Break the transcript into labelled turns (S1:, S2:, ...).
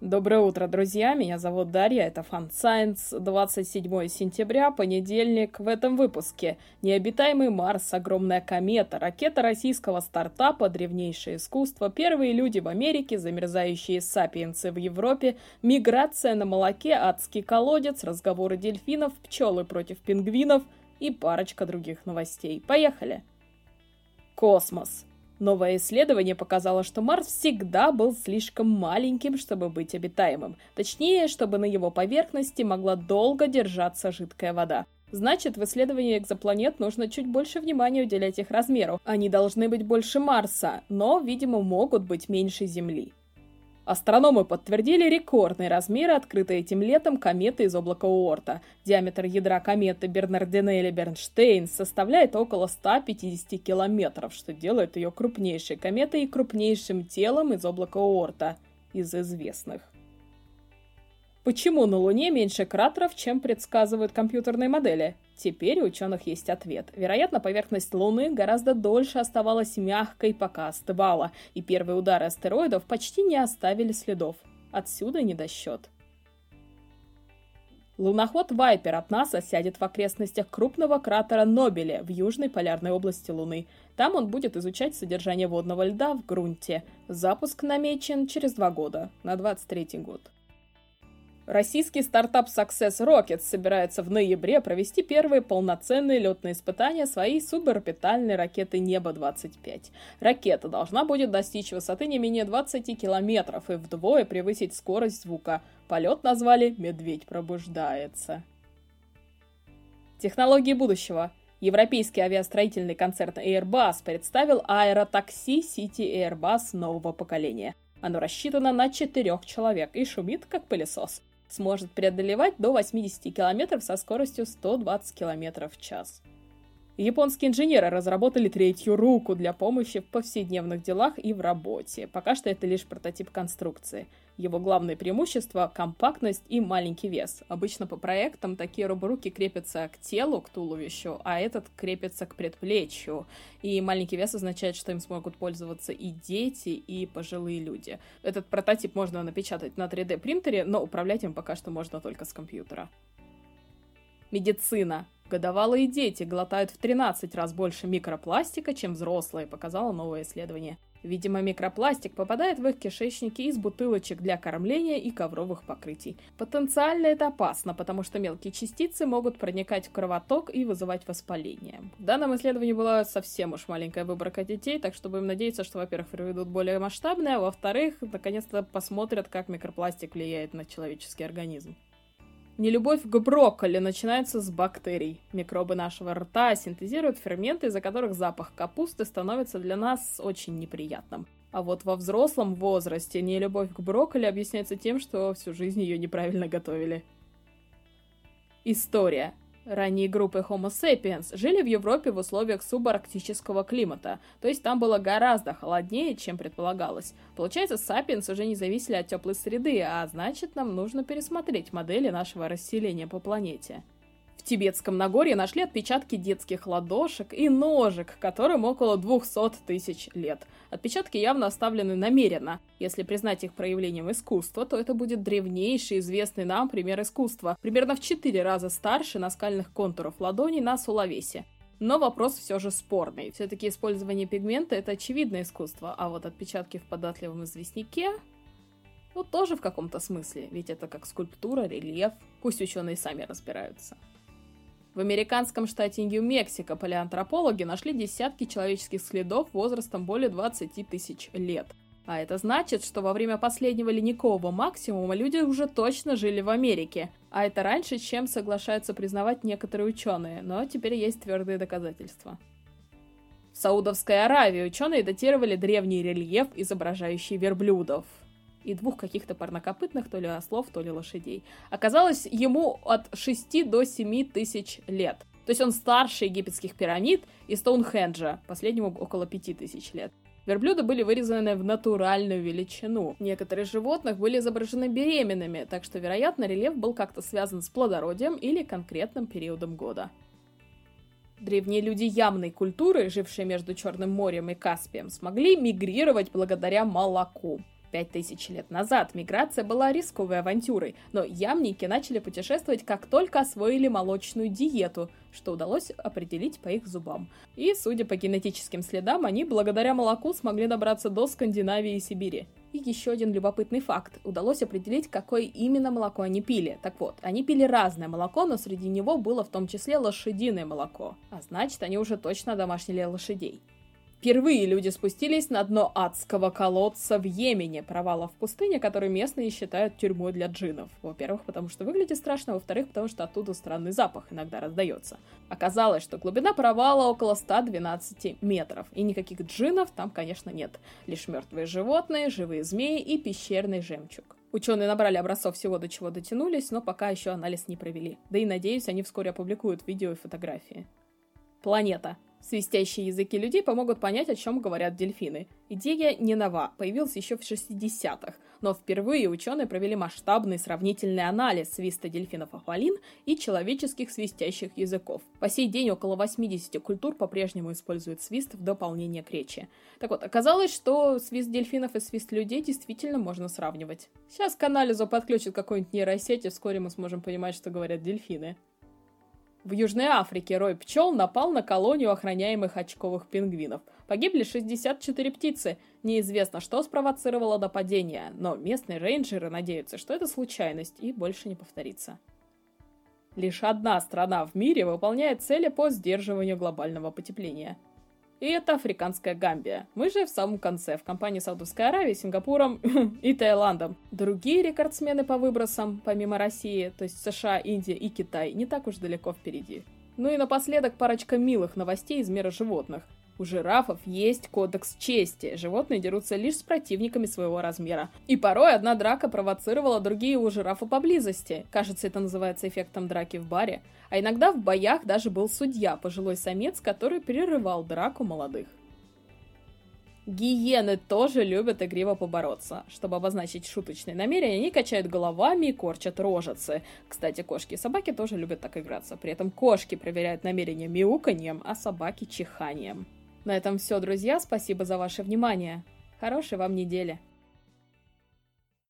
S1: Доброе утро, друзья! Меня зовут Дарья, это Fun Science, 27 сентября, понедельник. В этом выпуске необитаемый Марс, огромная комета, ракета российского стартапа, древнейшее искусство, первые люди в Америке, замерзающие сапиенсы в Европе, миграция на молоке, адский колодец, разговоры дельфинов, пчелы против пингвинов. И парочка других новостей. Поехали! Космос. Новое исследование показало, что Марс всегда был слишком маленьким, чтобы быть обитаемым. Точнее, чтобы на его поверхности могла долго держаться жидкая вода. Значит, в исследовании экзопланет нужно чуть больше внимания уделять их размеру. Они должны быть больше Марса, но, видимо, могут быть меньше Земли. Астрономы подтвердили рекордный размер открытой этим летом кометы из облака Уорта. Диаметр ядра кометы Бернардинелли-Бернштейн составляет около 150 километров, что делает ее крупнейшей кометой и крупнейшим телом из облака Уорта из известных. Почему на Луне меньше кратеров, чем предсказывают компьютерные модели? Теперь у ученых есть ответ. Вероятно, поверхность Луны гораздо дольше оставалась мягкой, пока остывала, и первые удары астероидов почти не оставили следов. Отсюда недосчет. Луноход Вайпер от НАСА сядет в окрестностях крупного кратера Нобеле в южной полярной области Луны. Там он будет изучать содержание водного льда в грунте. Запуск намечен через два года, на 23 год. Российский стартап Success Rockets собирается в ноябре провести первые полноценные летные испытания своей суборбитальной ракеты Небо-25. Ракета должна будет достичь высоты не менее 20 километров и вдвое превысить скорость звука. Полет назвали «Медведь пробуждается». Технологии будущего. Европейский авиастроительный концерн Airbus представил аэротакси City Airbus нового поколения. Оно рассчитано на четырех человек и шумит, как пылесос сможет преодолевать до 80 км со скоростью 120 км в час. Японские инженеры разработали третью руку для помощи в повседневных делах и в работе. Пока что это лишь прототип конструкции. Его главное преимущество – компактность и маленький вес. Обычно по проектам такие роборуки крепятся к телу, к туловищу, а этот крепится к предплечью. И маленький вес означает, что им смогут пользоваться и дети, и пожилые люди. Этот прототип можно напечатать на 3D принтере, но управлять им пока что можно только с компьютера. Медицина. Годовалые дети глотают в 13 раз больше микропластика, чем взрослые, показало новое исследование. Видимо, микропластик попадает в их кишечники из бутылочек для кормления и ковровых покрытий. Потенциально это опасно, потому что мелкие частицы могут проникать в кровоток и вызывать воспаление. В данном исследовании была совсем уж маленькая выборка детей, так что будем надеяться, что, во-первых, проведут более масштабное, а во-вторых, наконец-то посмотрят, как микропластик влияет на человеческий организм. Нелюбовь к брокколи начинается с бактерий. Микробы нашего рта синтезируют ферменты, из-за которых запах капусты становится для нас очень неприятным. А вот во взрослом возрасте нелюбовь к брокколи объясняется тем, что всю жизнь ее неправильно готовили. История. Ранние группы Homo sapiens жили в Европе в условиях субарктического климата, то есть там было гораздо холоднее, чем предполагалось. Получается, sapiens уже не зависели от теплой среды, а значит, нам нужно пересмотреть модели нашего расселения по планете. В Тибетском Нагорье нашли отпечатки детских ладошек и ножек, которым около 200 тысяч лет. Отпечатки явно оставлены намеренно. Если признать их проявлением искусства, то это будет древнейший известный нам пример искусства, примерно в 4 раза старше наскальных контуров ладоней на Сулавесе. Но вопрос все же спорный. Все-таки использование пигмента это очевидное искусство, а вот отпечатки в податливом известняке ну, тоже в каком-то смысле, ведь это как скульптура, рельеф. Пусть ученые сами разбираются. В американском штате Нью-Мексико палеантропологи нашли десятки человеческих следов возрастом более 20 тысяч лет. А это значит, что во время последнего ледникового максимума люди уже точно жили в Америке. А это раньше, чем соглашаются признавать некоторые ученые, но теперь есть твердые доказательства. В Саудовской Аравии ученые датировали древний рельеф, изображающий верблюдов и двух каких-то парнокопытных, то ли ослов, то ли лошадей. Оказалось, ему от 6 до 7 тысяч лет. То есть он старше египетских пирамид и Стоунхенджа, последнему около 5 тысяч лет. Верблюды были вырезаны в натуральную величину. Некоторые животных были изображены беременными, так что, вероятно, рельеф был как-то связан с плодородием или конкретным периодом года. Древние люди ямной культуры, жившие между Черным морем и Каспием, смогли мигрировать благодаря молоку. Пять тысяч лет назад миграция была рисковой авантюрой, но ямники начали путешествовать, как только освоили молочную диету, что удалось определить по их зубам. И, судя по генетическим следам, они благодаря молоку смогли добраться до Скандинавии и Сибири. И еще один любопытный факт. Удалось определить, какое именно молоко они пили. Так вот, они пили разное молоко, но среди него было в том числе лошадиное молоко. А значит, они уже точно домашнили лошадей. Впервые люди спустились на дно адского колодца в Йемене, провала в пустыне, который местные считают тюрьмой для джинов. Во-первых, потому что выглядит страшно, во-вторых, потому что оттуда странный запах иногда раздается. Оказалось, что глубина провала около 112 метров, и никаких джинов там, конечно, нет. Лишь мертвые животные, живые змеи и пещерный жемчуг. Ученые набрали образцов всего, до чего дотянулись, но пока еще анализ не провели. Да и надеюсь, они вскоре опубликуют видео и фотографии. Планета. Свистящие языки людей помогут понять, о чем говорят дельфины. Идея не нова, появилась еще в 60-х, но впервые ученые провели масштабный сравнительный анализ свиста дельфинов ахвалин и человеческих свистящих языков. По сей день около 80 культур по-прежнему используют свист в дополнение к речи. Так вот, оказалось, что свист дельфинов и свист людей действительно можно сравнивать. Сейчас к анализу подключат какой-нибудь нейросеть, и вскоре мы сможем понимать, что говорят дельфины. В Южной Африке рой пчел напал на колонию охраняемых очковых пингвинов. Погибли 64 птицы. Неизвестно, что спровоцировало нападение, но местные рейнджеры надеются, что это случайность и больше не повторится. Лишь одна страна в мире выполняет цели по сдерживанию глобального потепления – и это африканская Гамбия. Мы же в самом конце, в компании Саудовской Аравии, Сингапуром и Таиландом. Другие рекордсмены по выбросам, помимо России, то есть США, Индия и Китай, не так уж далеко впереди. Ну и напоследок парочка милых новостей из мира животных. У жирафов есть кодекс чести. Животные дерутся лишь с противниками своего размера. И порой одна драка провоцировала другие у жирафа поблизости. Кажется, это называется эффектом драки в баре. А иногда в боях даже был судья, пожилой самец, который перерывал драку молодых. Гиены тоже любят игриво побороться. Чтобы обозначить шуточные намерения, они качают головами и корчат рожицы. Кстати, кошки и собаки тоже любят так играться. При этом кошки проверяют намерения мяуканьем, а собаки чиханием. На этом все, друзья. Спасибо за ваше внимание. Хорошей вам недели.